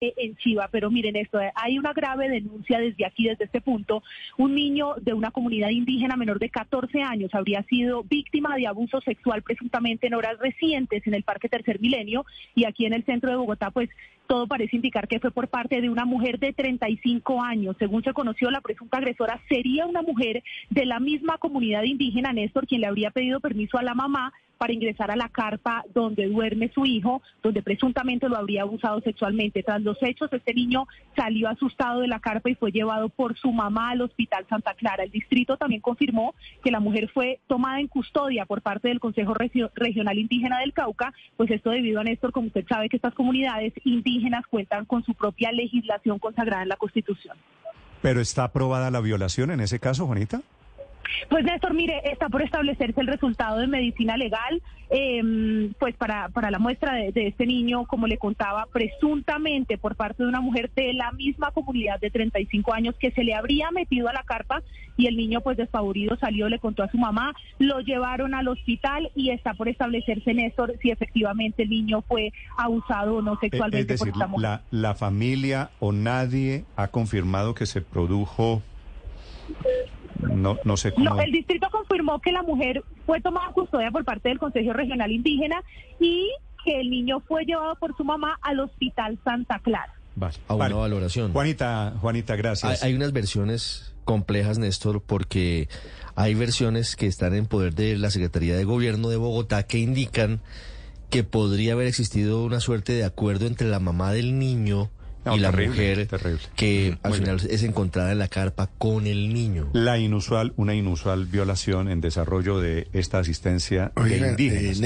en Chiva, pero miren esto, hay una grave denuncia desde aquí, desde este punto. Un niño de una comunidad indígena menor de 14 años habría sido víctima de abuso sexual presuntamente en horas recientes en el Parque Tercer Milenio y aquí en el centro de Bogotá, pues todo parece indicar que fue por parte de una mujer de 35 años. Según se conoció, la presunta agresora sería una mujer de la misma comunidad indígena, Néstor, quien le habría pedido permiso a la mamá para ingresar a la carpa donde duerme su hijo, donde presuntamente lo habría abusado sexualmente. Tras los hechos, este niño salió asustado de la carpa y fue llevado por su mamá al Hospital Santa Clara. El distrito también confirmó que la mujer fue tomada en custodia por parte del Consejo Regional Indígena del Cauca, pues esto debido a Néstor, como usted sabe, que estas comunidades indígenas cuentan con su propia legislación consagrada en la Constitución. ¿Pero está aprobada la violación en ese caso, Juanita? Pues Néstor, mire, está por establecerse el resultado de medicina legal, em, pues para, para la muestra de, este niño, como le contaba, presuntamente por parte de una mujer de la misma comunidad de 35 años que se le habría metido a la carpa y el niño pues despavorido salió, le contó a su mamá, lo llevaron al hospital y está por establecerse, Néstor, si efectivamente el niño fue abusado o no eh, sexualmente es decir, La, la familia o nadie ha confirmado que se produjo no, no sé cómo. No, el distrito confirmó que la mujer fue tomada custodia por parte del Consejo Regional Indígena y que el niño fue llevado por su mamá al Hospital Santa Clara. A una valoración. Juanita, Juanita, gracias. Hay, unas versiones complejas, Néstor, porque hay versiones que están en poder de la Secretaría de Gobierno de Bogotá que indican que podría haber existido una suerte de acuerdo entre la mamá del niño y la mujer que al final es encontrada en la carpa con el niño. La inusual, una inusual violación en desarrollo de esta asistencia de indígenas. Eh,